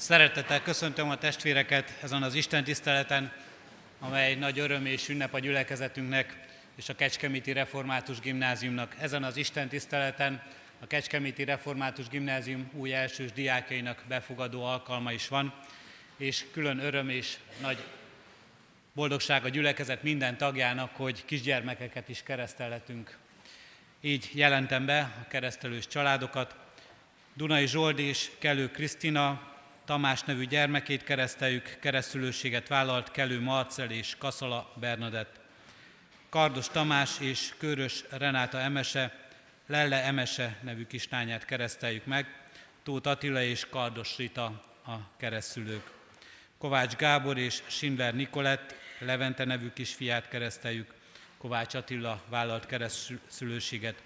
Szeretettel köszöntöm a testvéreket ezen az Isten tiszteleten, amely nagy öröm és ünnep a gyülekezetünknek és a Kecskeméti Református Gimnáziumnak. Ezen az Isten tiszteleten a Kecskeméti Református Gimnázium új elsős diákjainak befogadó alkalma is van, és külön öröm és nagy boldogság a gyülekezet minden tagjának, hogy kisgyermekeket is keresztelhetünk. Így jelentem be a keresztelős családokat. Dunai Zsoldi és Kelő Krisztina, Tamás nevű gyermekét kereszteljük, keresztülőséget vállalt Kelő Marcel és Kaszala Bernadett. Kardos Tamás és Körös Renáta Emese, Lelle Emese nevű kislányát kereszteljük meg, Tóth Attila és Kardos Rita a keresztülők. Kovács Gábor és Schindler Nikolett, Levente nevű kisfiát kereszteljük, Kovács Attila vállalt keresztülőséget,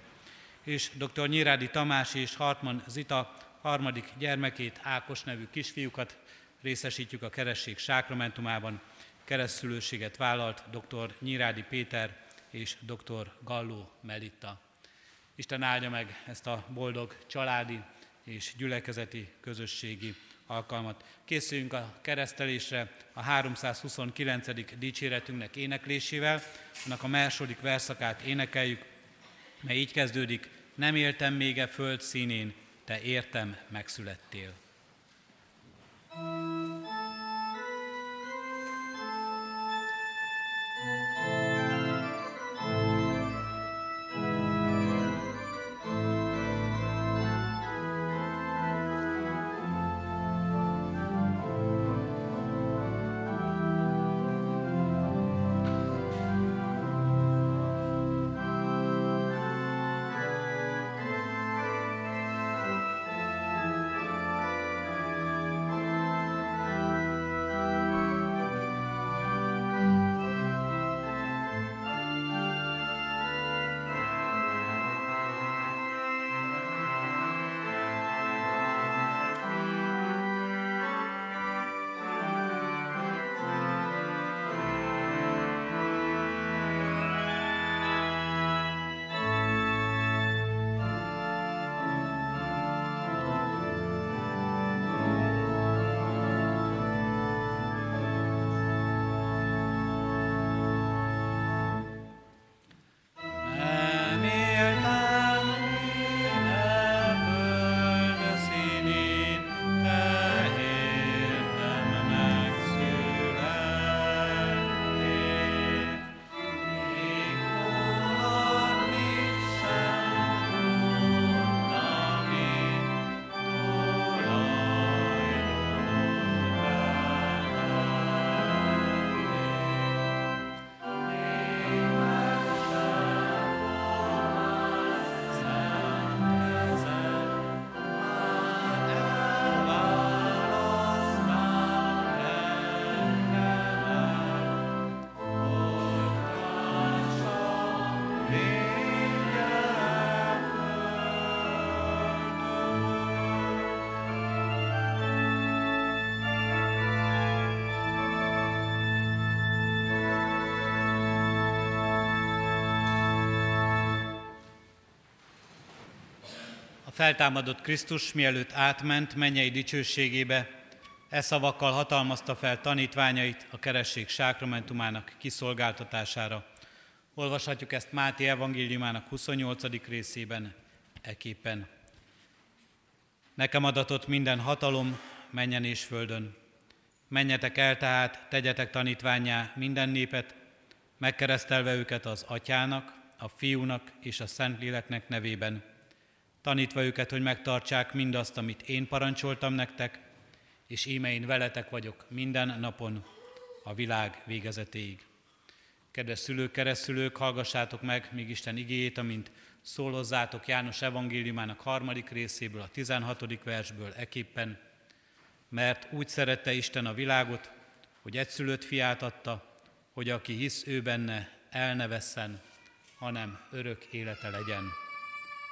és dr. Nyirádi Tamás és Hartman Zita harmadik gyermekét, Ákos nevű kisfiúkat részesítjük a keresség sákramentumában, keresztülőséget vállalt dr. Nyirádi Péter és dr. Galló Melitta. Isten áldja meg ezt a boldog családi és gyülekezeti közösségi alkalmat. Készüljünk a keresztelésre a 329. dicséretünknek éneklésével, annak a második verszakát énekeljük, mely így kezdődik, nem éltem még e föld színén, te értem megszülettél. Feltámadott Krisztus, mielőtt átment mennyei dicsőségébe, e szavakkal hatalmazta fel tanítványait a keresség sákramentumának kiszolgáltatására. Olvashatjuk ezt Máté evangéliumának 28. részében, eképpen. Nekem adatott minden hatalom, menjen és földön. Menjetek el tehát, tegyetek tanítványá minden népet, megkeresztelve őket az atyának, a fiúnak és a szentléleknek nevében, tanítva őket, hogy megtartsák mindazt, amit én parancsoltam nektek, és íme én veletek vagyok minden napon a világ végezetéig. Kedves szülők, keresztülők, hallgassátok meg még Isten igéjét, amint szólozzátok János evangéliumának harmadik részéből, a 16. versből eképpen, mert úgy szerette Isten a világot, hogy egyszülött fiát adta, hogy aki hisz ő benne, el ne vesszen, hanem örök élete legyen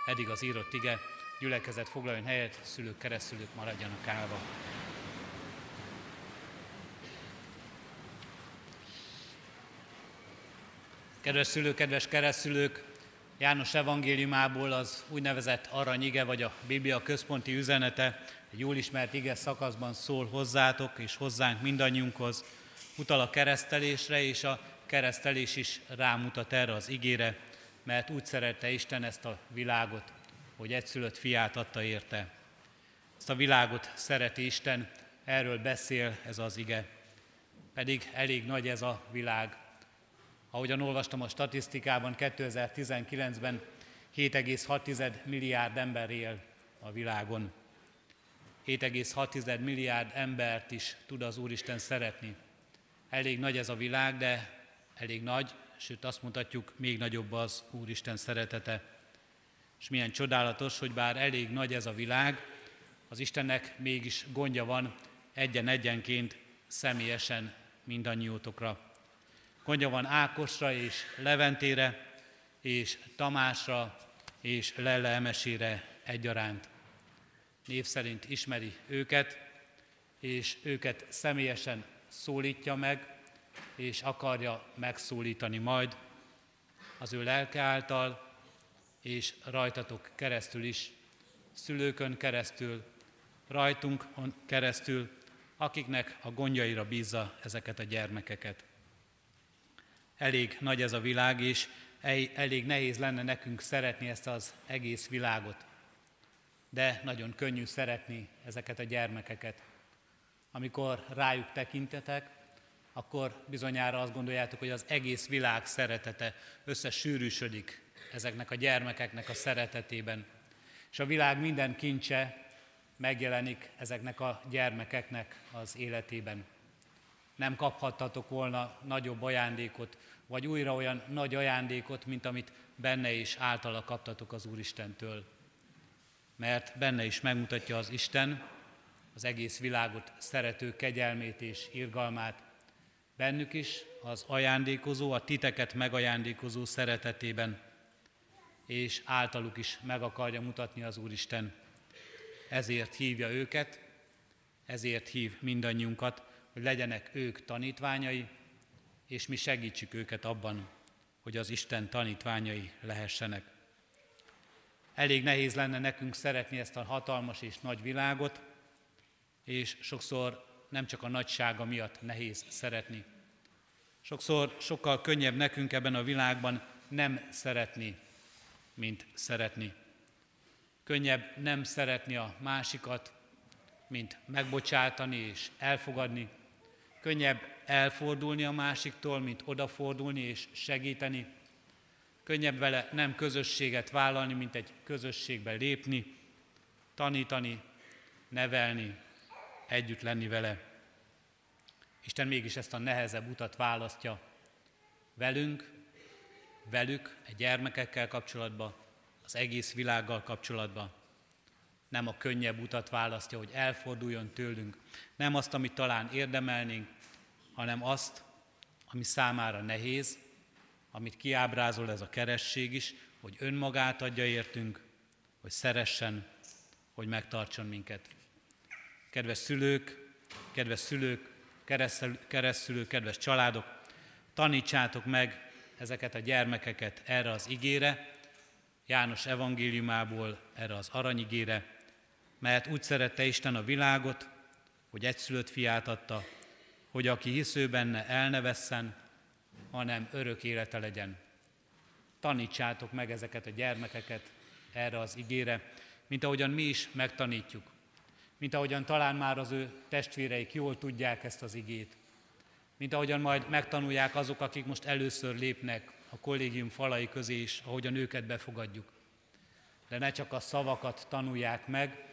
eddig az írott ige, gyülekezet foglaljon helyet, szülők, keresztülők maradjanak állva. Kedves szülők, kedves keresztülők, János evangéliumából az úgynevezett aranyige, vagy a Biblia központi üzenete, egy jól ismert ige szakaszban szól hozzátok és hozzánk mindannyiunkhoz, utal a keresztelésre, és a keresztelés is rámutat erre az igére, mert úgy szerette Isten ezt a világot, hogy egyszülött fiát adta érte. Ezt a világot szereti Isten, erről beszél ez az ige. Pedig elég nagy ez a világ. Ahogyan olvastam a statisztikában, 2019-ben 7,6 milliárd ember él a világon. 7,6 milliárd embert is tud az Úristen szeretni. Elég nagy ez a világ, de elég nagy, sőt azt mondhatjuk, még nagyobb az Úristen szeretete. És milyen csodálatos, hogy bár elég nagy ez a világ, az Istennek mégis gondja van egyen-egyenként személyesen mindannyiótokra. Gondja van Ákosra és Leventére, és Tamásra és Lelle Emesére egyaránt. Név szerint ismeri őket, és őket személyesen szólítja meg, és akarja megszólítani majd az ő lelke által, és rajtatok keresztül is, szülőkön keresztül, rajtunk keresztül, akiknek a gondjaira bízza ezeket a gyermekeket. Elég nagy ez a világ, és elég nehéz lenne nekünk szeretni ezt az egész világot. De nagyon könnyű szeretni ezeket a gyermekeket. Amikor rájuk tekintetek, akkor bizonyára azt gondoljátok, hogy az egész világ szeretete összesűrűsödik ezeknek a gyermekeknek a szeretetében. És a világ minden kincse megjelenik ezeknek a gyermekeknek az életében. Nem kaphattatok volna nagyobb ajándékot, vagy újra olyan nagy ajándékot, mint amit benne is általa kaptatok az Úristentől. Mert benne is megmutatja az Isten az egész világot szerető kegyelmét és irgalmát, bennük is az ajándékozó, a titeket megajándékozó szeretetében, és általuk is meg akarja mutatni az Úristen. Ezért hívja őket, ezért hív mindannyiunkat, hogy legyenek ők tanítványai, és mi segítsük őket abban, hogy az Isten tanítványai lehessenek. Elég nehéz lenne nekünk szeretni ezt a hatalmas és nagy világot, és sokszor nem csak a nagysága miatt nehéz szeretni. Sokszor sokkal könnyebb nekünk ebben a világban nem szeretni, mint szeretni. Könnyebb nem szeretni a másikat, mint megbocsátani és elfogadni. Könnyebb elfordulni a másiktól, mint odafordulni és segíteni. Könnyebb vele nem közösséget vállalni, mint egy közösségbe lépni, tanítani, nevelni, együtt lenni vele. Isten mégis ezt a nehezebb utat választja velünk, velük, egy gyermekekkel kapcsolatban, az egész világgal kapcsolatban. Nem a könnyebb utat választja, hogy elforduljon tőlünk, nem azt, amit talán érdemelnénk, hanem azt, ami számára nehéz, amit kiábrázol ez a keresség is, hogy önmagát adja értünk, hogy szeressen, hogy megtartson minket. Kedves szülők, kedves szülők, keresztülő, kedves családok, tanítsátok meg ezeket a gyermekeket erre az igére, János evangéliumából erre az aranyigére, mert úgy szerette Isten a világot, hogy egyszülött fiát adta, hogy aki hisző benne el ne vesszen, hanem örök élete legyen. Tanítsátok meg ezeket a gyermekeket erre az igére, mint ahogyan mi is megtanítjuk mint ahogyan talán már az ő testvéreik jól tudják ezt az igét, mint ahogyan majd megtanulják azok, akik most először lépnek a kollégium falai közé is, ahogyan őket befogadjuk. De ne csak a szavakat tanulják meg,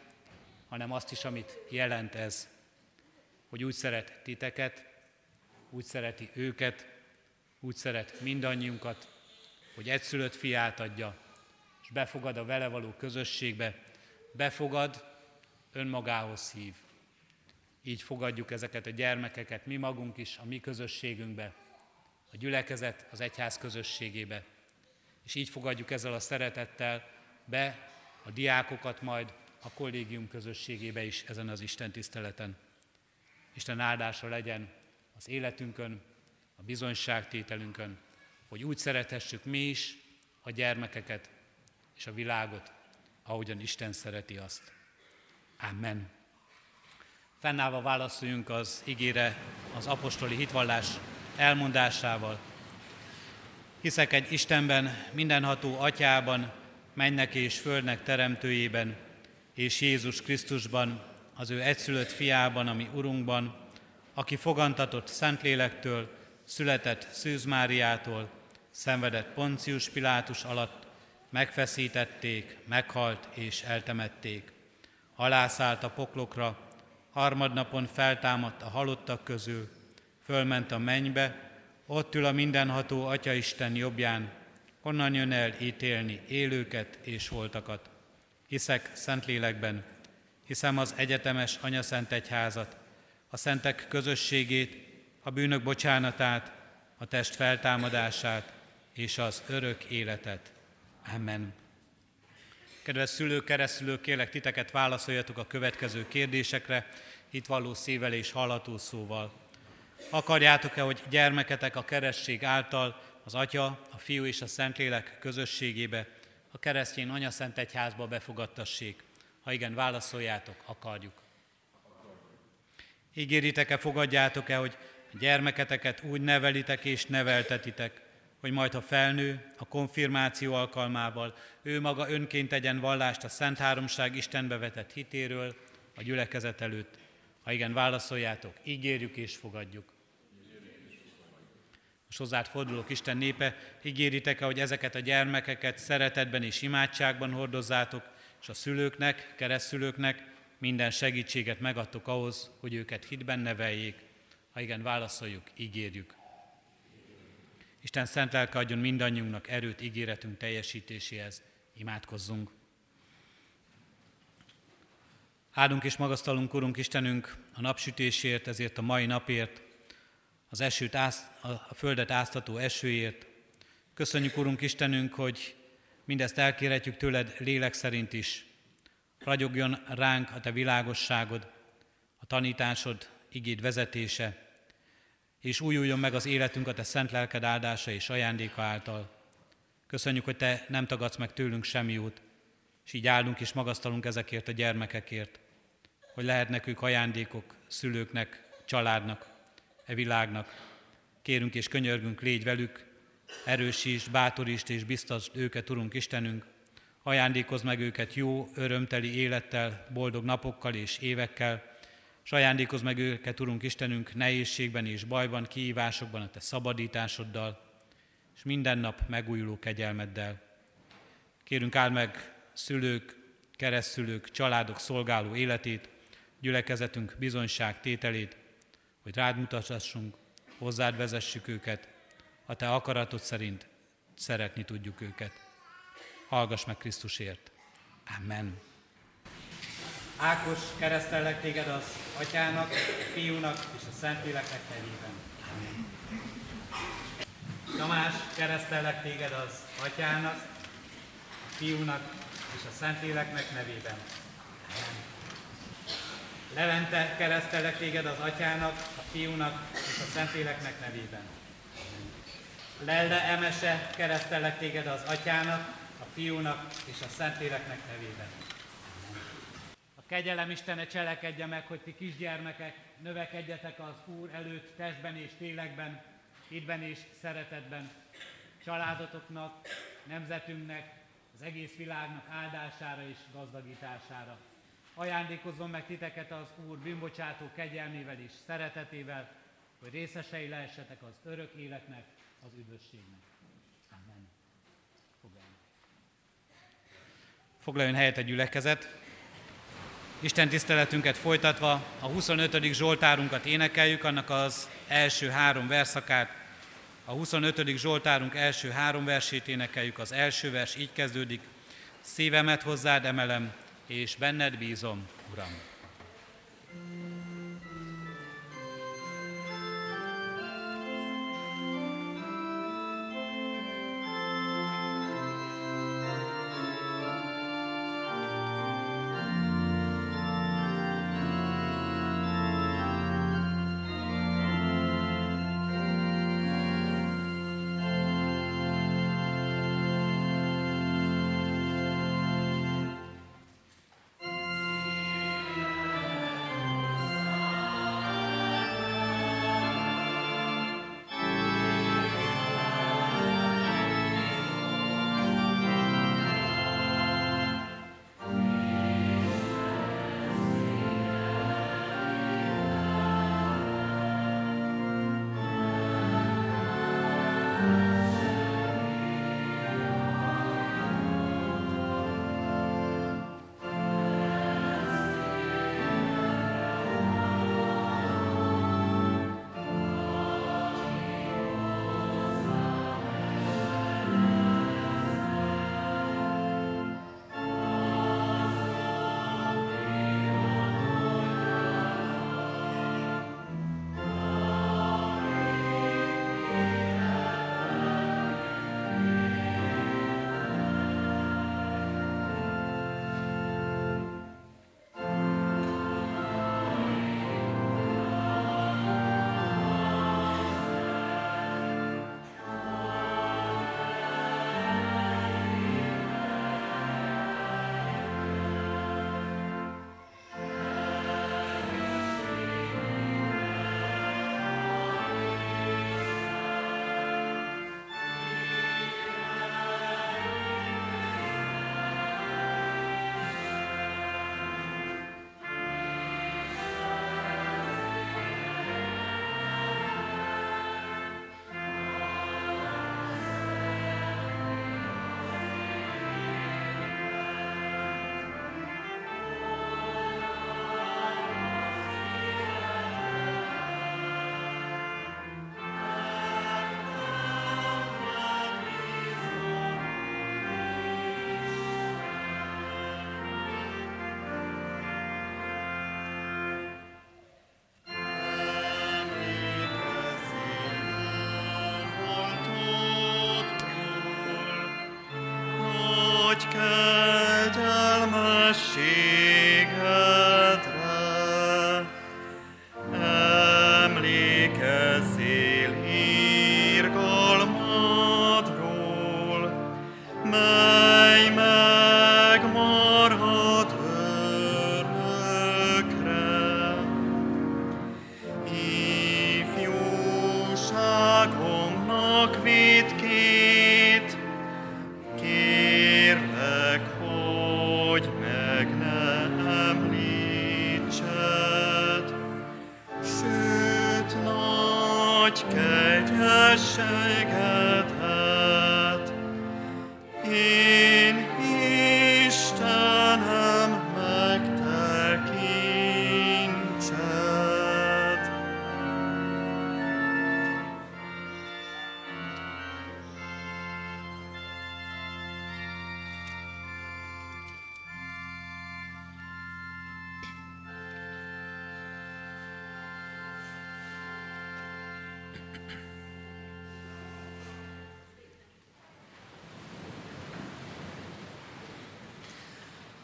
hanem azt is, amit jelent ez, hogy úgy szeret titeket, úgy szereti őket, úgy szeret mindannyiunkat, hogy egyszülött fiát adja, és befogad a vele való közösségbe, befogad, önmagához hív. Így fogadjuk ezeket a gyermekeket mi magunk is a mi közösségünkbe, a gyülekezet az egyház közösségébe. És így fogadjuk ezzel a szeretettel be a diákokat majd a kollégium közösségébe is ezen az Isten tiszteleten. Isten áldása legyen az életünkön, a bizonyságtételünkön, hogy úgy szerethessük mi is a gyermekeket és a világot, ahogyan Isten szereti azt. Amen. Fennállva válaszoljunk az igére az apostoli hitvallás elmondásával. Hiszek egy Istenben, mindenható atyában, mennek és földnek teremtőjében, és Jézus Krisztusban, az ő egyszülött fiában, ami Urunkban, aki fogantatott Szentlélektől, született Szűz Máriától, szenvedett Poncius Pilátus alatt, megfeszítették, meghalt és eltemették. Halászállt a poklokra, harmadnapon feltámadt a halottak közül, fölment a mennybe, ott ül a mindenható Atya jobbján, onnan jön el ítélni élőket és holtakat. Hiszek Szentlélekben, hiszem az egyetemes Anya Szent Egyházat, a szentek közösségét, a bűnök bocsánatát, a test feltámadását és az örök életet. Amen. Kedves szülők, keresztülők, kérlek titeket válaszoljatok a következő kérdésekre, itt való szívvel és hallató szóval. Akarjátok-e, hogy gyermeketek a keresztség által az Atya, a Fiú és a Szentlélek közösségébe, a keresztény Anya Szent Egyházba befogadtassék? Ha igen, válaszoljátok, akarjuk. Ígéritek-e, fogadjátok-e, hogy gyermeketeket úgy nevelitek és neveltetitek, hogy majd ha felnő, a konfirmáció alkalmával ő maga önként tegyen vallást a Szent Háromság Istenbe vetett hitéről a gyülekezet előtt. Ha igen, válaszoljátok, ígérjük és fogadjuk. Most hozzád fordulok, Isten népe, ígéritek-e, hogy ezeket a gyermekeket szeretetben és imádságban hordozzátok, és a szülőknek, keresztülőknek minden segítséget megadtok ahhoz, hogy őket hitben neveljék. Ha igen, válaszoljuk, ígérjük. Isten szent lelke adjon mindannyiunknak erőt ígéretünk teljesítéséhez. Imádkozzunk. Áldunk és magasztalunk, Urunk Istenünk, a napsütésért, ezért a mai napért, az esőt, ász, a földet áztató esőért. Köszönjük, Urunk Istenünk, hogy mindezt elkérhetjük tőled lélek szerint is. Ragyogjon ránk a Te világosságod, a tanításod, igéd vezetése, és újuljon meg az életünk a Te szent lelked áldása és ajándéka által. Köszönjük, hogy Te nem tagadsz meg tőlünk semmi út, és így áldunk és magasztalunk ezekért a gyermekekért, hogy lehetnek ők ajándékok szülőknek, családnak, e világnak. Kérünk és könyörgünk, légy velük, erősítsd, bátorítsd és biztasd őket, Urunk Istenünk, ajándékozz meg őket jó, örömteli élettel, boldog napokkal és évekkel, és ajándékozz meg őket, Urunk Istenünk, nehézségben és bajban, kihívásokban a Te szabadításoddal, és minden nap megújuló kegyelmeddel. Kérünk áld meg szülők, keresztülők, családok szolgáló életét, gyülekezetünk bizonyság tételét, hogy rád mutathassunk, hozzád vezessük őket, a Te akaratod szerint szeretni tudjuk őket. Hallgass meg Krisztusért. Amen. Ákos, keresztellek téged az Atyának, Fiúnak és a Szentléleknek nevében. Tamás, keresztellek téged az Atyának, a Fiúnak és a Szentléleknek nevében. Levente, keresztellek téged az Atyának, a Fiúnak és a Szentléleknek nevében. Lelde Emese, keresztellek téged az Atyának, a Fiúnak és a Szentléleknek nevében. Kegyelem Istene cselekedje meg, hogy ti kisgyermekek növekedjetek az Úr előtt testben és lélekben, hitben és szeretetben, családotoknak, nemzetünknek, az egész világnak áldására és gazdagítására. Ajándékozzon meg titeket az Úr bűnbocsátó kegyelmével és szeretetével, hogy részesei lehessetek az örök életnek, az üdvösségnek. Amen. Foglaljon. Foglaljon helyet a gyülekezet. Isten tiszteletünket folytatva a 25. Zsoltárunkat énekeljük, annak az első három verszakát. A 25. Zsoltárunk első három versét énekeljük, az első vers így kezdődik. Szívemet hozzád emelem, és benned bízom, Uram.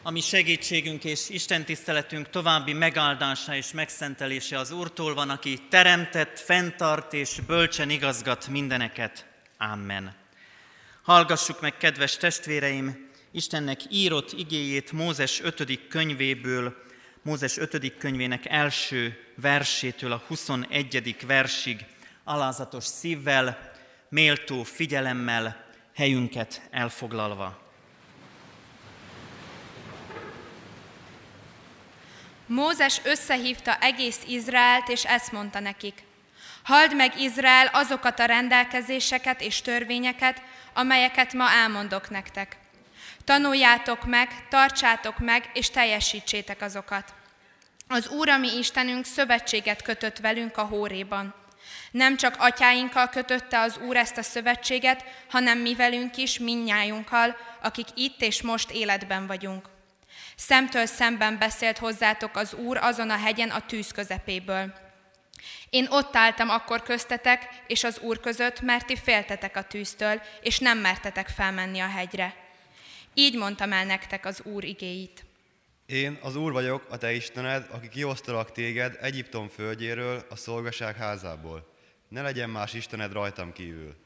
Ami segítségünk és Isten tiszteletünk további megáldása és megszentelése az Úrtól van, aki teremtett, fenntart és bölcsen igazgat mindeneket. Amen. Hallgassuk meg, kedves testvéreim, Istennek írott igéjét Mózes 5. könyvéből, Mózes 5. könyvének első versétől a 21. versig, alázatos szívvel, méltó figyelemmel, helyünket elfoglalva. Mózes összehívta egész Izraelt, és ezt mondta nekik. Halld meg Izrael azokat a rendelkezéseket és törvényeket, amelyeket ma elmondok nektek. Tanuljátok meg, tartsátok meg, és teljesítsétek azokat. Az Úr, ami Istenünk szövetséget kötött velünk a Hóréban. Nem csak atyáinkkal kötötte az Úr ezt a szövetséget, hanem mi velünk is, minnyájunkkal, akik itt és most életben vagyunk. Szemtől szemben beszélt hozzátok az Úr azon a hegyen a tűz közepéből. Én ott álltam akkor köztetek és az Úr között, mert ti féltetek a tűztől, és nem mertetek felmenni a hegyre. Így mondtam el nektek az Úr igéit. Én az Úr vagyok, a te Istened, aki kiosztalak téged Egyiptom földjéről, a szolgaság házából. Ne legyen más Istened rajtam kívül.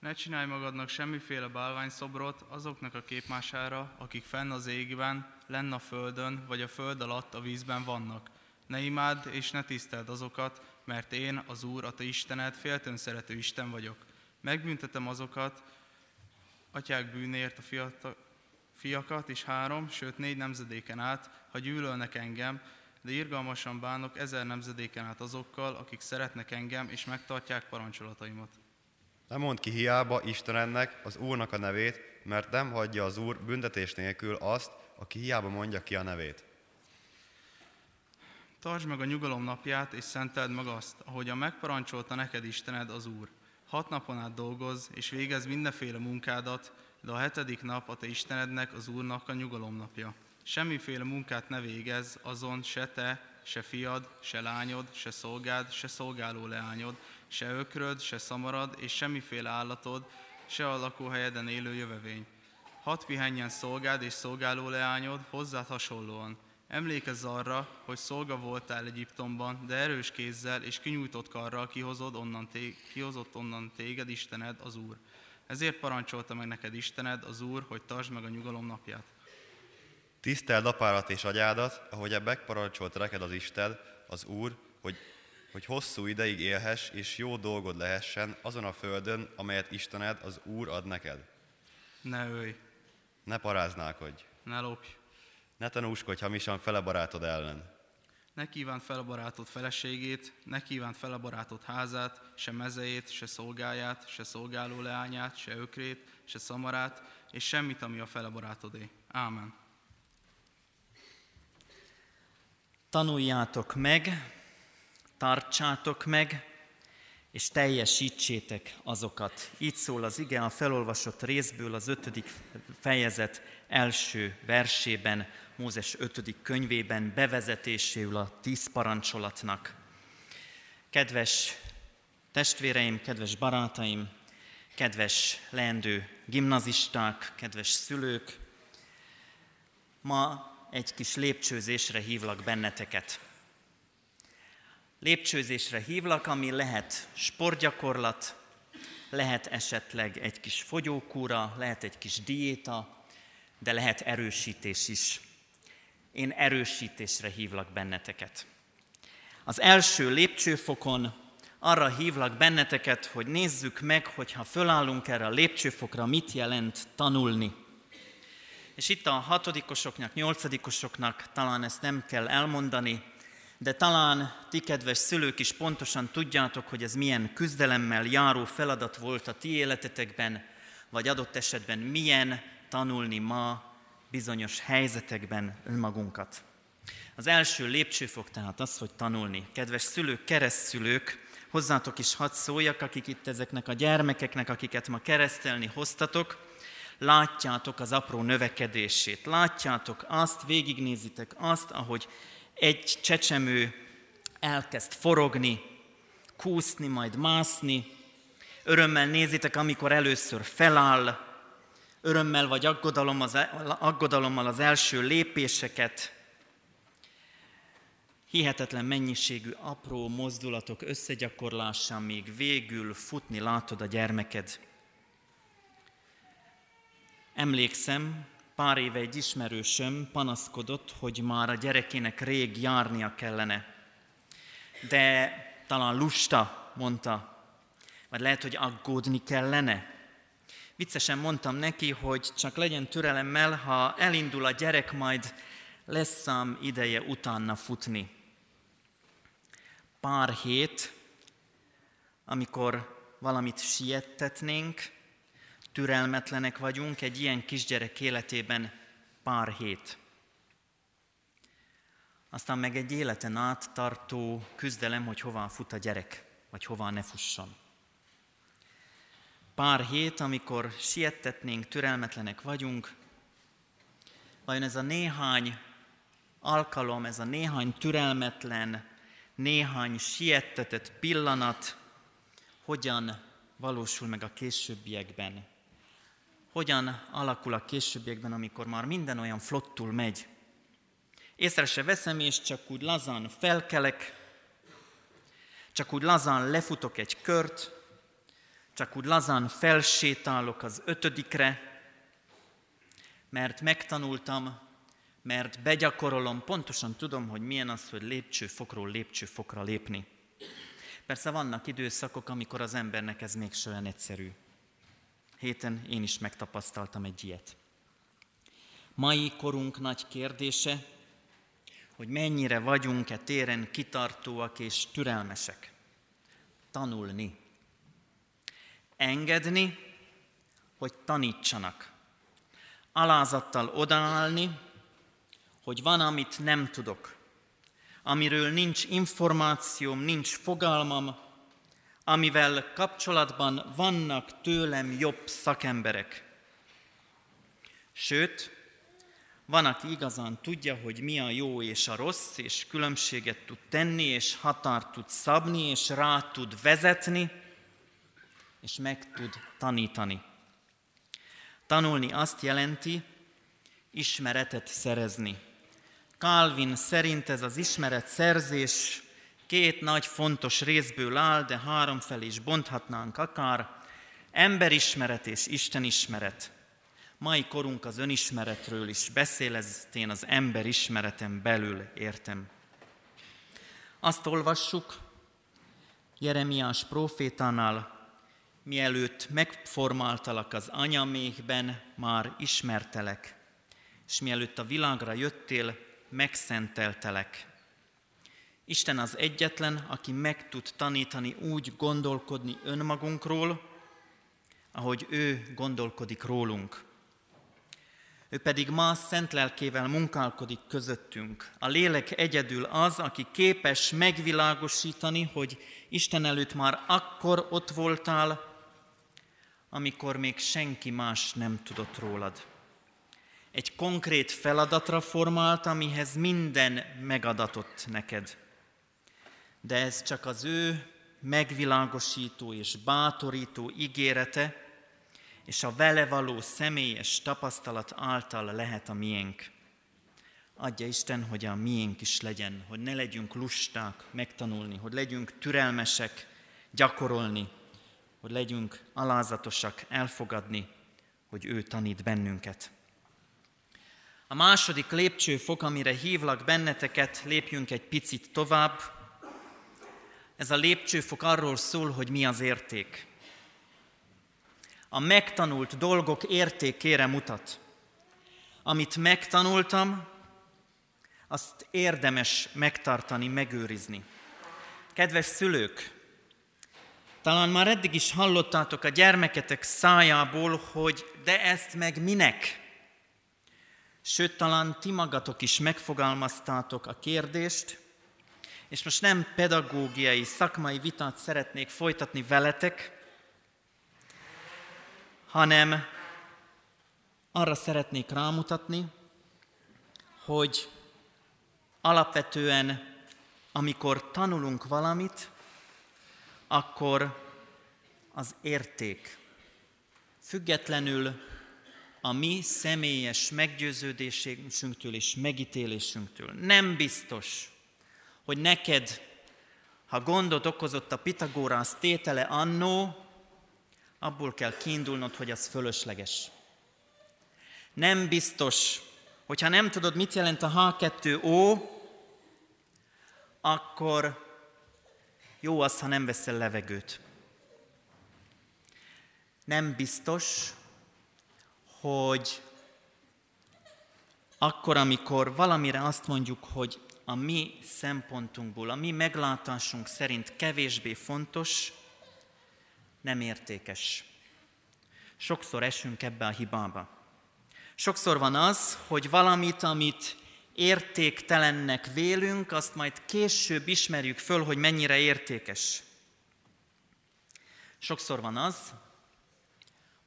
Ne csinálj magadnak semmiféle bálványszobrot azoknak a képmására, akik fenn az égben, lenn a földön, vagy a föld alatt a vízben vannak. Ne imádd és ne tiszteld azokat, mert én, az Úr, a te Istened, féltön szerető Isten vagyok. Megbüntetem azokat, atyák bűnért a fiatal, fiakat és három, sőt négy nemzedéken át, ha gyűlölnek engem, de irgalmasan bánok ezer nemzedéken át azokkal, akik szeretnek engem és megtartják parancsolataimat. Nem mond ki hiába Istenednek, az Úrnak a nevét, mert nem hagyja az Úr büntetés nélkül azt, aki hiába mondja ki a nevét. Tartsd meg a nyugalom napját, és szenteld meg azt, ahogyan megparancsolta neked Istened az Úr. Hat napon át dolgozz, és végez mindenféle munkádat, de a hetedik nap a te Istenednek, az Úrnak a nyugalom napja. Semmiféle munkát ne végez azon se te, se fiad, se lányod, se szolgád, se szolgáló leányod, se ökröd, se szamarad, és semmiféle állatod, se a lakóhelyeden élő jövevény. Hat pihenjen szolgád és szolgáló leányod hozzád hasonlóan. Emlékezz arra, hogy szolga voltál Egyiptomban, de erős kézzel és kinyújtott karral kihozod onnan té- kihozott onnan téged Istened, az Úr. Ezért parancsolta meg neked Istened, az Úr, hogy tartsd meg a nyugalom napját. Tiszteld apárat és agyádat, ahogy megparancsolt neked az Isten, az Úr, hogy, hogy hosszú ideig élhess és jó dolgod lehessen azon a földön, amelyet Istened, az Úr ad neked. Ne ölj, Ne paráználkodj, ne lopj, ne tanúskodj hamisan fele barátod ellen. ne kívánt fel a barátod feleségét, ne kívánt fel a barátod házát, se mezejét, se szolgáját, se szolgáló leányát, se ökrét, se szamarát, és semmit, ami a fele barátodé. Ámen. Tanuljátok meg, tartsátok meg, és teljesítsétek azokat. Így szól az ige a felolvasott részből az ötödik fejezet első versében, Mózes ötödik könyvében bevezetéséül a tíz parancsolatnak. Kedves testvéreim, kedves barátaim, kedves leendő gimnazisták, kedves szülők, ma egy kis lépcsőzésre hívlak benneteket. Lépcsőzésre hívlak, ami lehet sportgyakorlat, lehet esetleg egy kis fogyókúra, lehet egy kis diéta, de lehet erősítés is. Én erősítésre hívlak benneteket. Az első lépcsőfokon arra hívlak benneteket, hogy nézzük meg, hogyha fölállunk erre a lépcsőfokra, mit jelent tanulni. És itt a hatodikosoknak, nyolcadikosoknak talán ezt nem kell elmondani, De talán ti, kedves szülők is pontosan tudjátok, hogy ez milyen küzdelemmel járó feladat volt a ti életetekben, vagy adott esetben milyen tanulni ma bizonyos helyzetekben önmagunkat. Az első lépcsőfok tehát az, hogy tanulni. Kedves szülők, keresztszülők, hozzátok is hadd szóljak, akik itt ezeknek a gyermekeknek, akiket ma keresztelni hoztatok, látjátok az apró növekedését, látjátok azt, végignézitek azt, ahogy egy csecsemő elkezd forogni, kúszni, majd mászni, örömmel nézitek, amikor először feláll, örömmel vagy e- aggodalommal az első lépéseket, hihetetlen mennyiségű apró mozdulatok összegyakorlásán még végül futni látod a gyermeked. Emlékszem, pár éve egy ismerősöm panaszkodott, hogy már a gyerekének rég járnia kellene. De talán lusta, mondta, vagy lehet, hogy aggódni kellene. Viccesen mondtam neki, hogy csak legyen türelemmel, ha elindul a gyerek, majd lesz szám ideje utána futni. Pár hét, amikor valamit siettetnénk, türelmetlenek vagyunk egy ilyen kisgyerek életében pár hét. Aztán meg egy életen át tartó küzdelem, hogy hová fut a gyerek, vagy hová ne fusson. Pár hét, amikor siettetnénk, türelmetlenek vagyunk, vajon ez a néhány alkalom, ez a néhány türelmetlen, néhány siettetett pillanat hogyan valósul meg a későbbiekben? Hogyan alakul a későbbiekben, amikor már minden olyan flottul megy. Észre se veszem, és csak úgy lazán felkelek, csak úgy lazán lefutok egy kört, csak úgy lazán felsétálok az ötödikre, mert megtanultam, mert begyakorolom, pontosan tudom, hogy milyen az, hogy lépcsőfokról lépcsőfokra lépni. Persze vannak időszakok, amikor az embernek ez még olyan egyszerű héten én is megtapasztaltam egy ilyet. Mai korunk nagy kérdése, hogy mennyire vagyunk-e téren kitartóak és türelmesek. Tanulni. Engedni, hogy tanítsanak. Alázattal odaállni, hogy van, amit nem tudok, amiről nincs információm, nincs fogalmam, amivel kapcsolatban vannak tőlem jobb szakemberek. Sőt, van, aki igazán tudja, hogy mi a jó és a rossz, és különbséget tud tenni, és határt tud szabni, és rá tud vezetni, és meg tud tanítani. Tanulni azt jelenti, ismeretet szerezni. Calvin szerint ez az ismeret szerzés két nagy fontos részből áll, de három felé is bonthatnánk akár, emberismeret és istenismeret. Mai korunk az önismeretről is beszél, ezt én az emberismereten belül értem. Azt olvassuk Jeremiás profétánál, mielőtt megformáltalak az anyamékben, már ismertelek, és mielőtt a világra jöttél, megszenteltelek. Isten az egyetlen, aki meg tud tanítani úgy gondolkodni önmagunkról, ahogy ő gondolkodik rólunk. Ő pedig ma szent lelkével munkálkodik közöttünk. A lélek egyedül az, aki képes megvilágosítani, hogy Isten előtt már akkor ott voltál, amikor még senki más nem tudott rólad. Egy konkrét feladatra formált, amihez minden megadatott neked de ez csak az ő megvilágosító és bátorító ígérete, és a vele való személyes tapasztalat által lehet a miénk. Adja Isten, hogy a miénk is legyen, hogy ne legyünk lusták megtanulni, hogy legyünk türelmesek gyakorolni, hogy legyünk alázatosak elfogadni, hogy ő tanít bennünket. A második lépcsőfok, amire hívlak benneteket, lépjünk egy picit tovább, ez a lépcsőfok arról szól, hogy mi az érték. A megtanult dolgok értékére mutat. Amit megtanultam, azt érdemes megtartani, megőrizni. Kedves szülők, talán már eddig is hallottátok a gyermeketek szájából, hogy de ezt meg minek? Sőt, talán ti magatok is megfogalmaztátok a kérdést, és most nem pedagógiai, szakmai vitát szeretnék folytatni veletek, hanem arra szeretnék rámutatni, hogy alapvetően, amikor tanulunk valamit, akkor az érték függetlenül a mi személyes meggyőződésünktől és megítélésünktől. Nem biztos, hogy neked, ha gondot okozott a Pitagórász tétele annó, abból kell kiindulnod, hogy az fölösleges. Nem biztos, hogyha nem tudod, mit jelent a H2O, akkor jó az, ha nem veszel levegőt. Nem biztos, hogy akkor, amikor valamire azt mondjuk, hogy a mi szempontunkból, a mi meglátásunk szerint kevésbé fontos, nem értékes. Sokszor esünk ebbe a hibába. Sokszor van az, hogy valamit, amit értéktelennek vélünk, azt majd később ismerjük föl, hogy mennyire értékes. Sokszor van az,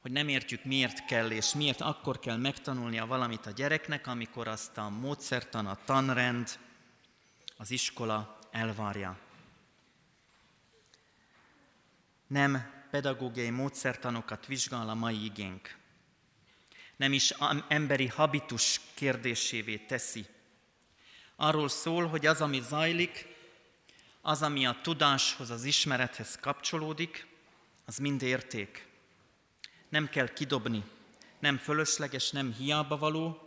hogy nem értjük, miért kell és miért akkor kell megtanulnia valamit a gyereknek, amikor azt a módszertan, a tanrend, az iskola elvárja. Nem pedagógiai módszertanokat vizsgál a mai igénk. Nem is emberi habitus kérdésévé teszi. Arról szól, hogy az, ami zajlik, az, ami a tudáshoz, az ismerethez kapcsolódik, az mind érték. Nem kell kidobni, nem fölösleges, nem hiába való,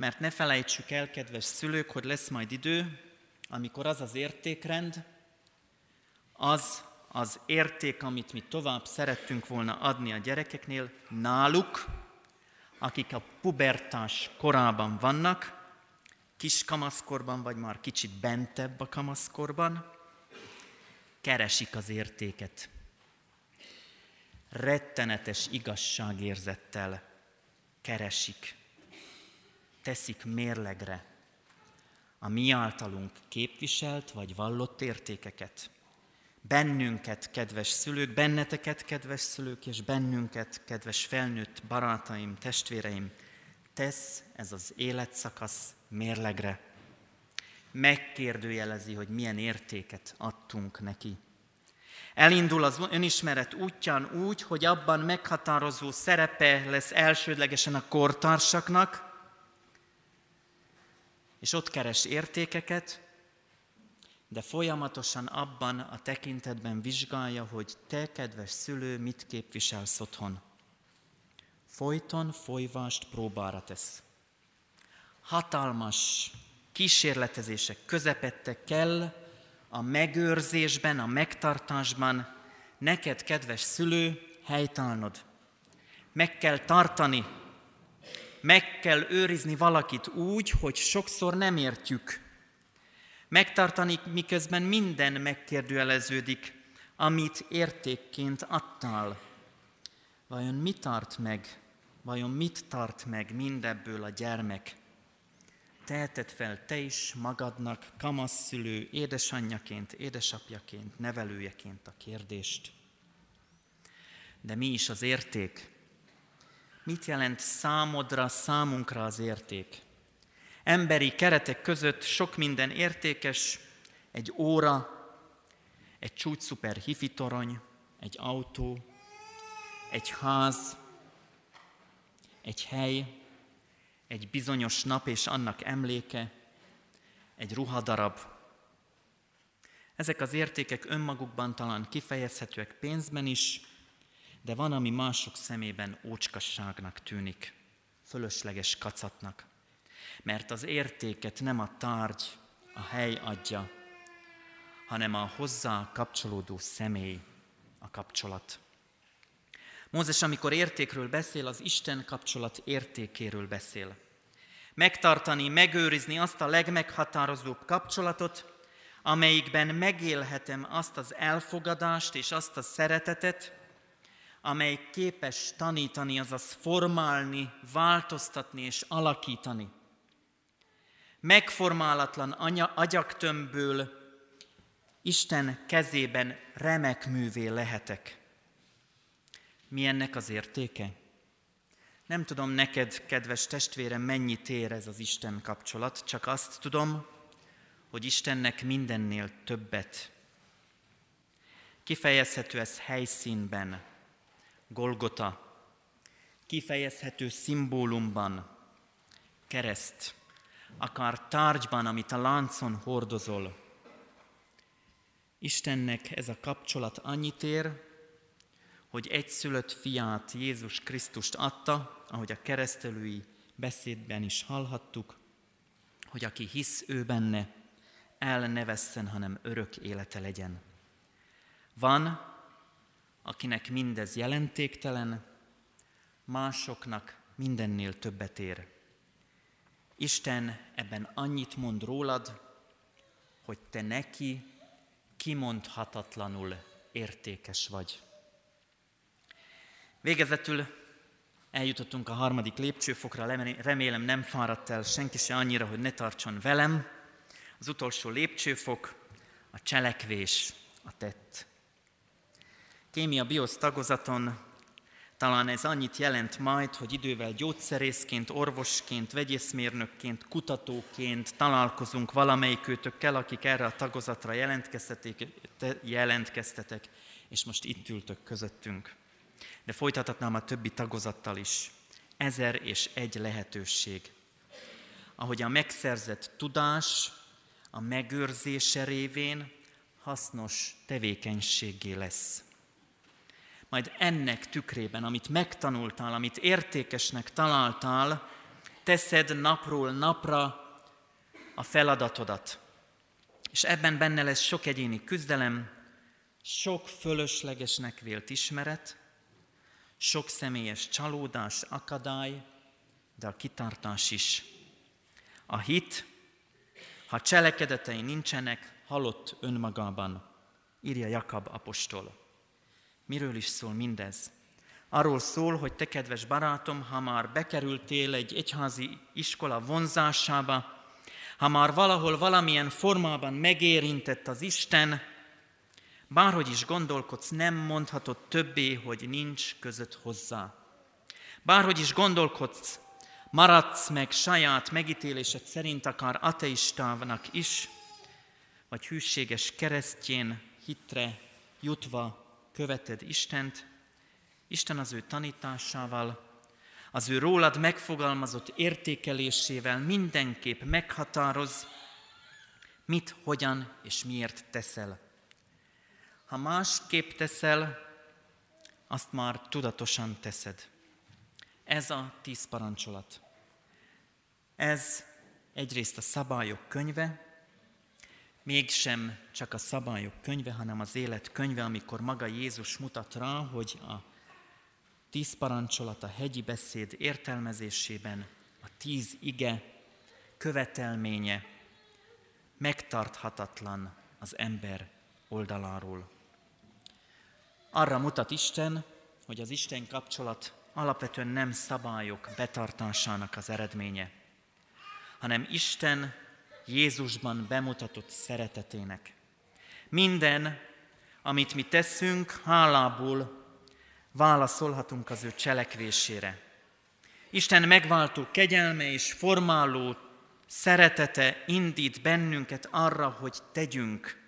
mert ne felejtsük el, kedves szülők, hogy lesz majd idő, amikor az az értékrend, az az érték, amit mi tovább szerettünk volna adni a gyerekeknél, náluk, akik a pubertás korában vannak, kis kamaszkorban, vagy már kicsit bentebb a kamaszkorban, keresik az értéket. Rettenetes igazságérzettel keresik teszik mérlegre a mi általunk képviselt vagy vallott értékeket. Bennünket, kedves szülők, benneteket, kedves szülők, és bennünket, kedves felnőtt barátaim, testvéreim, tesz ez az életszakasz mérlegre. Megkérdőjelezi, hogy milyen értéket adtunk neki. Elindul az önismeret útján úgy, hogy abban meghatározó szerepe lesz elsődlegesen a kortársaknak, és ott keres értékeket, de folyamatosan abban a tekintetben vizsgálja, hogy te, kedves szülő, mit képviselsz otthon. Folyton folyvást próbára tesz. Hatalmas kísérletezések közepette kell a megőrzésben, a megtartásban neked, kedves szülő, helytállnod. Meg kell tartani meg kell őrizni valakit úgy, hogy sokszor nem értjük. Megtartani, miközben minden megkérdőjeleződik, amit értékként adtál. Vajon mit tart meg? Vajon mit tart meg mindebből a gyermek? Teheted fel te is magadnak, kamasszülő, édesanyjaként, édesapjaként, nevelőjeként a kérdést. De mi is az érték? Mit jelent számodra, számunkra az érték. Emberi keretek között sok minden értékes, egy óra, egy csúcsszuper hifi torony, egy autó, egy ház, egy hely, egy bizonyos nap és annak emléke, egy ruhadarab. Ezek az értékek önmagukban talán kifejezhetőek pénzben is, de van, ami mások szemében ócskasságnak tűnik, fölösleges kacatnak. Mert az értéket nem a tárgy, a hely adja, hanem a hozzá kapcsolódó személy, a kapcsolat. Mózes, amikor értékről beszél, az Isten kapcsolat értékéről beszél. megtartani, megőrizni azt a legmeghatározóbb kapcsolatot, amelyikben megélhetem azt az elfogadást és azt a szeretetet, amely képes tanítani, azaz formálni, változtatni és alakítani. Megformálatlan agyaktömbből Isten kezében remek művé lehetek. Mi ennek az értéke? Nem tudom neked, kedves testvérem, mennyit ér ez az Isten kapcsolat, csak azt tudom, hogy Istennek mindennél többet. Kifejezhető ez helyszínben, Golgota, kifejezhető szimbólumban, kereszt, akár tárgyban, amit a láncon hordozol. Istennek ez a kapcsolat annyit ér, hogy egyszülött fiát, Jézus Krisztust adta, ahogy a keresztelői beszédben is hallhattuk, hogy aki hisz ő benne, el ne vesszen, hanem örök élete legyen. Van, akinek mindez jelentéktelen, másoknak mindennél többet ér. Isten ebben annyit mond rólad, hogy te neki kimondhatatlanul értékes vagy. Végezetül eljutottunk a harmadik lépcsőfokra, remélem nem fáradt el senki se annyira, hogy ne tartson velem. Az utolsó lépcsőfok, a cselekvés, a tett. Kémia biosz tagozaton talán ez annyit jelent majd, hogy idővel gyógyszerészként, orvosként, vegyészmérnökként, kutatóként találkozunk valamelyikőtökkel, akik erre a tagozatra jelentkeztetek, és most itt ültök közöttünk. De folytathatnám a többi tagozattal is. Ezer és egy lehetőség. Ahogy a megszerzett tudás a megőrzése révén hasznos tevékenységé lesz majd ennek tükrében, amit megtanultál, amit értékesnek találtál, teszed napról napra a feladatodat. És ebben benne lesz sok egyéni küzdelem, sok fölöslegesnek vélt ismeret, sok személyes csalódás, akadály, de a kitartás is. A hit, ha cselekedetei nincsenek, halott önmagában, írja Jakab apostol. Miről is szól mindez? Arról szól, hogy te, kedves barátom, ha már bekerültél egy egyházi iskola vonzásába, ha már valahol valamilyen formában megérintett az Isten, bárhogy is gondolkodsz, nem mondhatod többé, hogy nincs között hozzá. Bárhogy is gondolkodsz, maradsz meg saját megítélésed szerint akár ateistának is, vagy hűséges keresztjén hitre jutva követed Istent, Isten az ő tanításával, az ő rólad megfogalmazott értékelésével mindenképp meghatároz, mit, hogyan és miért teszel. Ha másképp teszel, azt már tudatosan teszed. Ez a tíz parancsolat. Ez egyrészt a szabályok könyve, mégsem csak a szabályok könyve, hanem az élet könyve, amikor maga Jézus mutat rá, hogy a tíz parancsolat a hegyi beszéd értelmezésében, a tíz ige követelménye megtarthatatlan az ember oldaláról. Arra mutat Isten, hogy az Isten kapcsolat alapvetően nem szabályok betartásának az eredménye, hanem Isten Jézusban bemutatott szeretetének. Minden, amit mi teszünk, hálából válaszolhatunk az ő cselekvésére. Isten megváltó kegyelme és formáló szeretete indít bennünket arra, hogy tegyünk,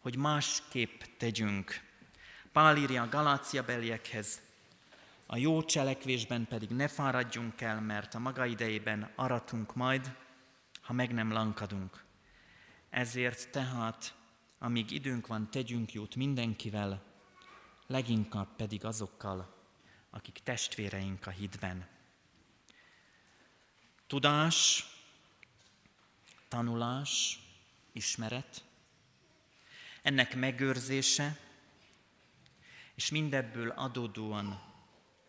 hogy másképp tegyünk. Pál írja a Galácia beliekhez, a jó cselekvésben pedig ne fáradjunk el, mert a maga idejében aratunk majd, ha meg nem lankadunk. Ezért tehát, amíg időnk van, tegyünk jót mindenkivel, leginkább pedig azokkal, akik testvéreink a hitben. Tudás, tanulás, ismeret, ennek megőrzése, és mindebből adódóan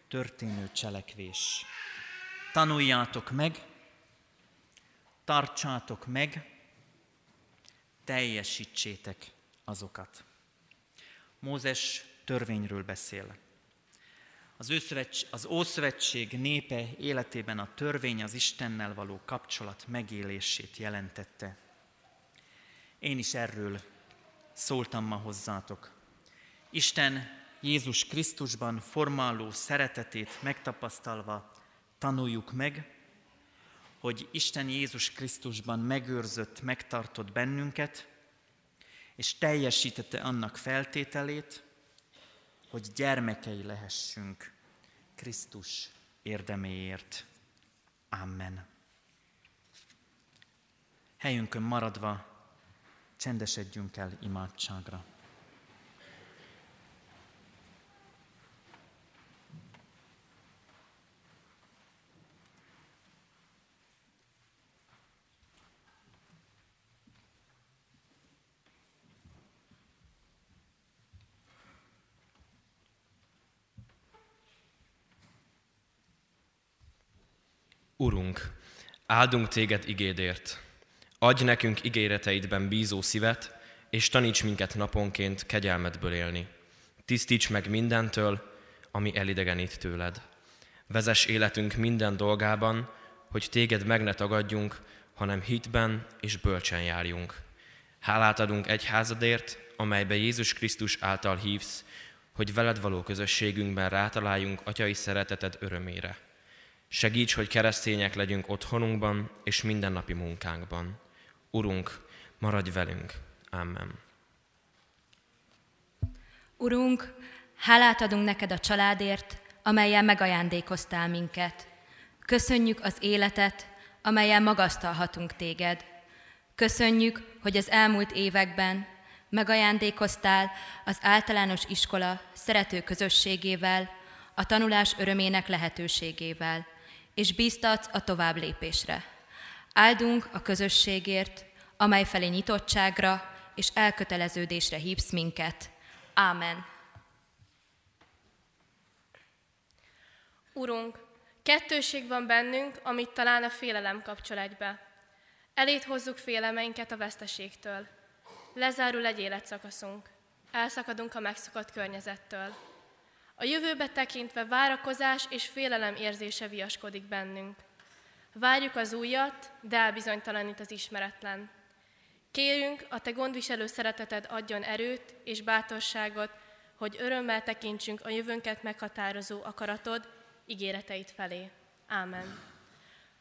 történő cselekvés. Tanuljátok meg, tartsátok meg, teljesítsétek azokat. Mózes törvényről beszél. Az, őszövetség, az Ószövetség népe életében a törvény az Istennel való kapcsolat megélését jelentette. Én is erről szóltam ma hozzátok. Isten Jézus Krisztusban formáló szeretetét megtapasztalva tanuljuk meg, hogy Isten Jézus Krisztusban megőrzött, megtartott bennünket, és teljesítette annak feltételét, hogy gyermekei lehessünk Krisztus érdeméért. Amen. Helyünkön maradva csendesedjünk el imádságra. Urunk, áldunk téged igédért. Adj nekünk ígéreteidben bízó szívet, és taníts minket naponként kegyelmedből élni. Tisztíts meg mindentől, ami elidegenít tőled. Vezess életünk minden dolgában, hogy téged meg ne tagadjunk, hanem hitben és bölcsen járjunk. Hálát adunk egy házadért, amelybe Jézus Krisztus által hívsz, hogy veled való közösségünkben rátaláljunk atyai szereteted örömére. Segíts, hogy keresztények legyünk otthonunkban és mindennapi munkánkban. Urunk, maradj velünk. Amen. Urunk, hálát adunk neked a családért, amelyen megajándékoztál minket. Köszönjük az életet, amelyen magasztalhatunk téged. Köszönjük, hogy az elmúlt években megajándékoztál az általános iskola szerető közösségével, a tanulás örömének lehetőségével, és bíztatsz a tovább lépésre. Áldunk a közösségért, amely felé nyitottságra és elköteleződésre hívsz minket. Ámen. Urunk, kettőség van bennünk, amit talán a félelem kapcsol egybe. Elét hozzuk félelmeinket a veszteségtől. Lezárul egy életszakaszunk. Elszakadunk a megszokott környezettől. A jövőbe tekintve várakozás és félelem érzése viaskodik bennünk. Várjuk az újat, de elbizonytalanít az ismeretlen. Kérünk, a Te gondviselő szereteted adjon erőt és bátorságot, hogy örömmel tekintsünk a jövőnket meghatározó akaratod, ígéreteit felé. Ámen.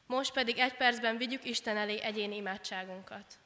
Most pedig egy percben vigyük Isten elé egyéni imádságunkat.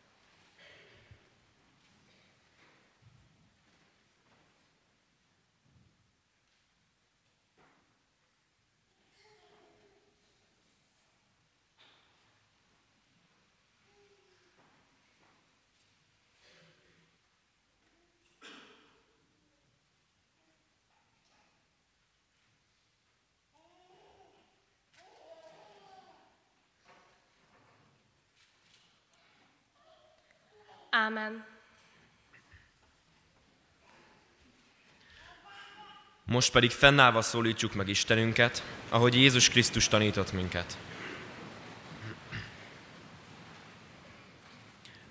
Ámen. Most pedig fennállva szólítsuk meg Istenünket, ahogy Jézus Krisztus tanított minket.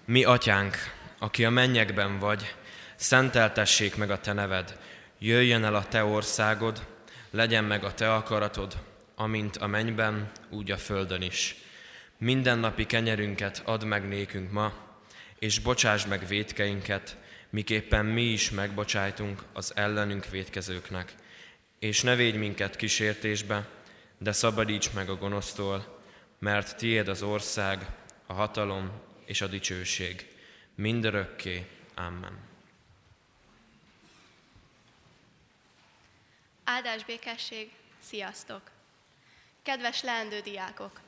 Mi, atyánk, aki a mennyekben vagy, szenteltessék meg a te neved, jöjjön el a te országod, legyen meg a te akaratod, amint a mennyben, úgy a földön is. Mindennapi kenyerünket add meg nékünk ma, és bocsáss meg védkeinket, miképpen mi is megbocsájtunk az ellenünk védkezőknek. És ne védj minket kísértésbe, de szabadíts meg a gonosztól, mert tiéd az ország, a hatalom és a dicsőség. Mindörökké. Amen. Áldás békesség, sziasztok! Kedves leendő diákok!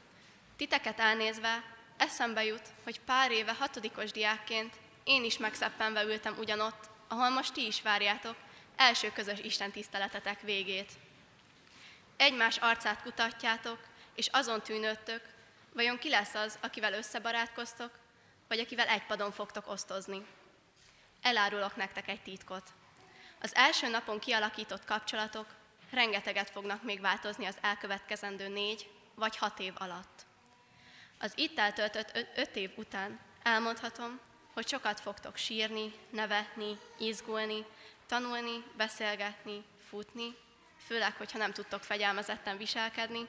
Titeket elnézve eszembe jut, hogy pár éve hatodikos diákként én is megszeppenve ültem ugyanott, ahol most ti is várjátok, első közös Isten tiszteletetek végét. Egymás arcát kutatjátok, és azon tűnődtök, vajon ki lesz az, akivel összebarátkoztok, vagy akivel egy padon fogtok osztozni. Elárulok nektek egy titkot. Az első napon kialakított kapcsolatok rengeteget fognak még változni az elkövetkezendő négy vagy hat év alatt. Az itt eltöltött öt év után elmondhatom, hogy sokat fogtok sírni, nevetni, izgulni, tanulni, beszélgetni, futni, főleg, hogyha nem tudtok fegyelmezetten viselkedni,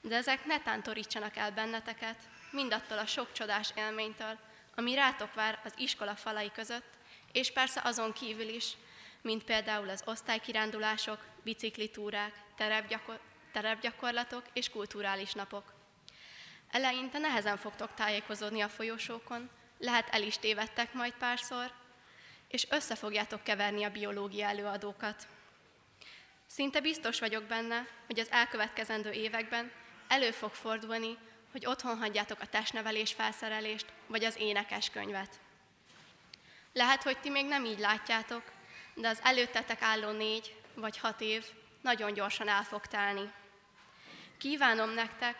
de ezek ne tántorítsanak el benneteket, mindattól a sok csodás élménytől, ami rátok vár az iskola falai között, és persze azon kívül is, mint például az osztálykirándulások, biciklitúrák, terepgyakor- terepgyakorlatok és kulturális napok. Eleinte nehezen fogtok tájékozódni a folyosókon, lehet el is tévedtek majd párszor, és össze fogjátok keverni a biológia előadókat. Szinte biztos vagyok benne, hogy az elkövetkezendő években elő fog fordulni, hogy otthon hagyjátok a testnevelés felszerelést, vagy az énekeskönyvet. Lehet, hogy ti még nem így látjátok, de az előttetek álló négy vagy hat év nagyon gyorsan el fog telni. Kívánom nektek,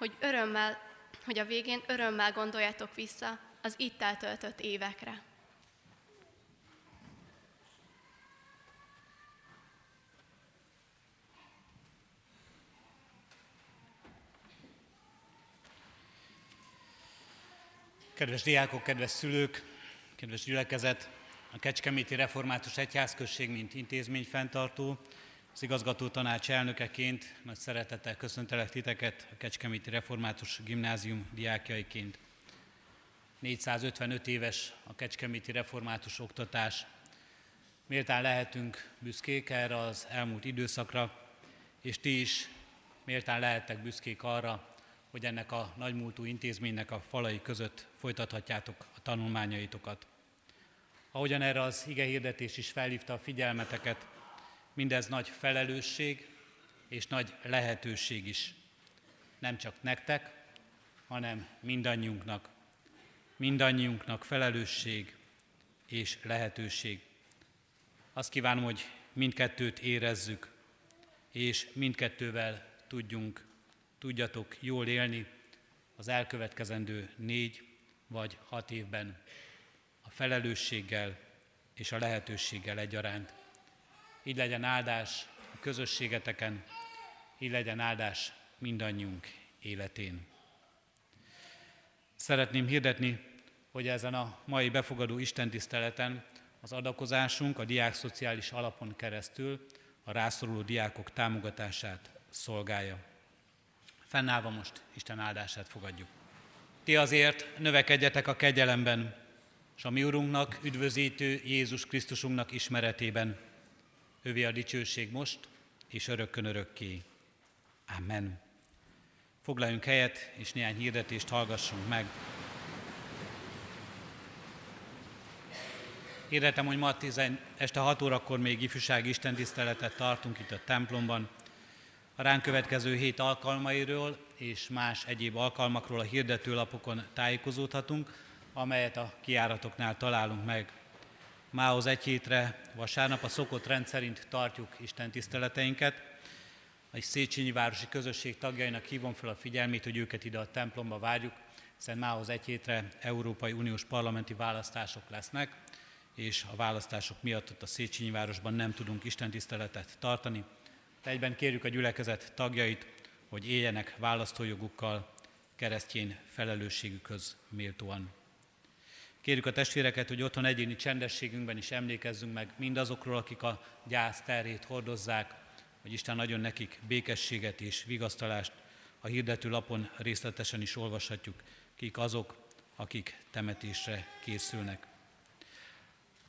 hogy örömmel, hogy a végén örömmel gondoljatok vissza az itt eltöltött évekre. Kedves diákok, kedves szülők, kedves gyülekezet, a Kecskeméti Református Egyházközség, mint intézmény fenntartó, az igazgató tanács elnökeként nagy szeretettel köszöntelek titeket a Kecskeméti Református Gimnázium diákjaiként. 455 éves a Kecskeméti Református oktatás. Méltán lehetünk büszkék erre az elmúlt időszakra, és ti is méltán lehettek büszkék arra, hogy ennek a nagymúltú intézménynek a falai között folytathatjátok a tanulmányaitokat. Ahogyan erre az ige hirdetés is felhívta a figyelmeteket, mindez nagy felelősség és nagy lehetőség is. Nem csak nektek, hanem mindannyiunknak. Mindannyiunknak felelősség és lehetőség. Azt kívánom, hogy mindkettőt érezzük, és mindkettővel tudjunk tudjatok jól élni az elkövetkezendő négy vagy hat évben a felelősséggel és a lehetőséggel egyaránt. Így legyen áldás a közösségeteken, így legyen áldás mindannyiunk életén. Szeretném hirdetni, hogy ezen a mai befogadó istentiszteleten az adakozásunk a diák szociális alapon keresztül a rászoruló diákok támogatását szolgálja. Fennállva most Isten áldását fogadjuk. Ti azért növekedjetek a kegyelemben, és a mi Urunknak, üdvözítő Jézus Krisztusunknak ismeretében. Övé a dicsőség most, és örökkön örökké. Amen. Foglaljunk helyet, és néhány hirdetést hallgassunk meg. Hirdetem, hogy ma tizen, este 6 órakor még ifjúsági istentiszteletet tartunk itt a templomban. A ránk következő hét alkalmairól és más egyéb alkalmakról a hirdetőlapokon tájékozódhatunk, amelyet a kiáratoknál találunk meg. Mához egy hétre vasárnap a szokott rendszerint tartjuk Isten tiszteleteinket. A Széchenyi Városi Közösség tagjainak hívom fel a figyelmét, hogy őket ide a templomba várjuk, hiszen mához egy hétre Európai Uniós parlamenti választások lesznek, és a választások miatt ott a Széchenyi városban nem tudunk istentiszteletet tartani. Egyben kérjük a gyülekezet tagjait, hogy éljenek választójogukkal keresztjén felelősségükhöz méltóan. Kérjük a testvéreket, hogy otthon egyéni csendességünkben is emlékezzünk meg mindazokról, akik a gyász terét hordozzák, hogy Isten nagyon nekik békességet és vigasztalást. A hirdető lapon részletesen is olvashatjuk, kik azok, akik temetésre készülnek.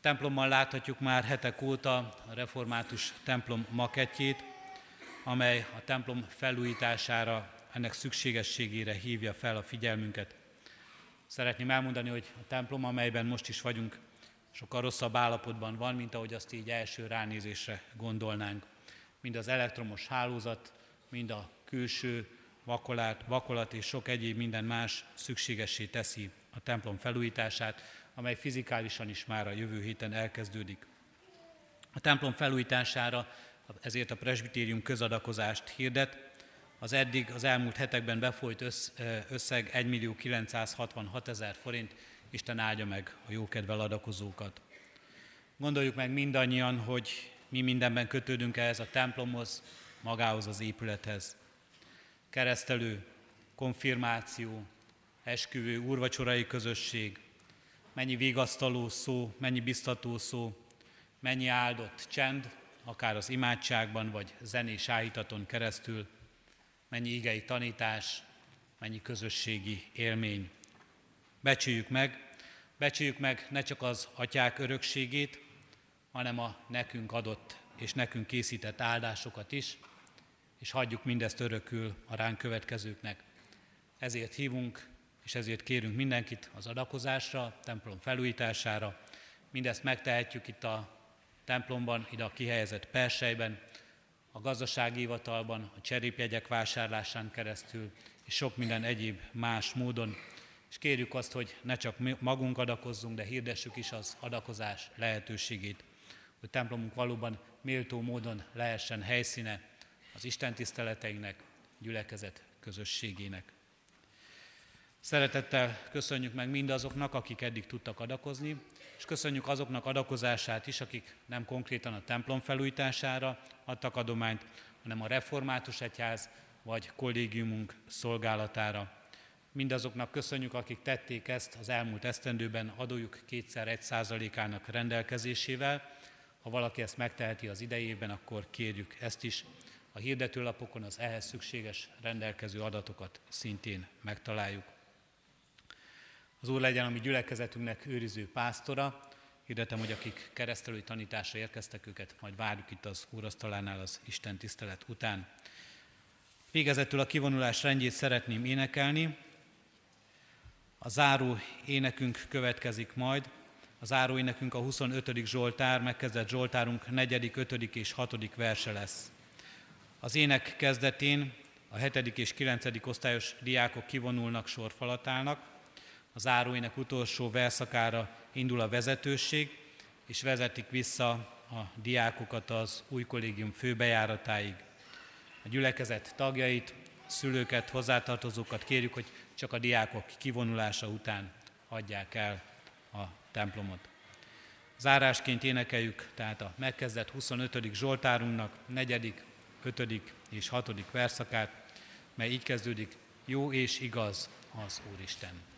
Templommal láthatjuk már hetek óta a református templom makettjét, amely a templom felújítására, ennek szükségességére hívja fel a figyelmünket. Szeretném elmondani, hogy a templom, amelyben most is vagyunk, sokkal rosszabb állapotban van, mint ahogy azt így első ránézésre gondolnánk. Mind az elektromos hálózat, mind a külső vakolat, vakolat és sok egyéb minden más szükségessé teszi a templom felújítását, amely fizikálisan is már a jövő héten elkezdődik. A templom felújítására ezért a presbitérium közadakozást hirdet, az eddig az elmúlt hetekben befolyt összeg 1 millió 966 ezer forint, Isten áldja meg a jókedvel adakozókat. Gondoljuk meg mindannyian, hogy mi mindenben kötődünk ehhez a templomhoz, magához az épülethez. Keresztelő, konfirmáció, esküvő, úrvacsorai közösség, mennyi vigasztaló szó, mennyi biztató szó, mennyi áldott csend, akár az imádságban, vagy zenés áhítaton keresztül, mennyi igei tanítás, mennyi közösségi élmény. Becsüljük meg, becsüljük meg ne csak az atyák örökségét, hanem a nekünk adott és nekünk készített áldásokat is, és hagyjuk mindezt örökül a ránk következőknek. Ezért hívunk, és ezért kérünk mindenkit az adakozásra, templom felújítására. Mindezt megtehetjük itt a templomban, ide a kihelyezett persejben, a gazdasági hivatalban, a cserépjegyek vásárlásán keresztül, és sok minden egyéb más módon. És kérjük azt, hogy ne csak magunk adakozzunk, de hirdessük is az adakozás lehetőségét, hogy templomunk valóban méltó módon lehessen helyszíne az Isten tiszteleteinknek, gyülekezet közösségének. Szeretettel köszönjük meg mindazoknak, akik eddig tudtak adakozni, és köszönjük azoknak adakozását is, akik nem konkrétan a templom felújítására adtak adományt, hanem a református egyház vagy kollégiumunk szolgálatára. Mindazoknak köszönjük, akik tették ezt az elmúlt esztendőben adójuk kétszer egy százalékának rendelkezésével. Ha valaki ezt megteheti az idejében, akkor kérjük ezt is. A hirdetőlapokon az ehhez szükséges rendelkező adatokat szintén megtaláljuk. Az Úr legyen a mi gyülekezetünknek őriző pásztora. Hirdetem, hogy akik keresztelői tanításra érkeztek, őket majd várjuk itt az úrasztalánál az Isten tisztelet után. Végezetül a kivonulás rendjét szeretném énekelni. A záró énekünk következik majd. A záró énekünk a 25. Zsoltár, megkezdett Zsoltárunk 4., 5. és 6. verse lesz. Az ének kezdetén a 7. és 9. osztályos diákok kivonulnak, sorfalatálnak. A záróének utolsó verszakára indul a vezetőség, és vezetik vissza a diákokat az új kollégium főbejáratáig. A gyülekezet tagjait, szülőket, hozzátartozókat kérjük, hogy csak a diákok kivonulása után hagyják el a templomot. Zárásként énekeljük tehát a megkezdett 25. Zsoltárunknak 4., 5. és 6. verszakát, mely így kezdődik, jó és igaz az Úristen.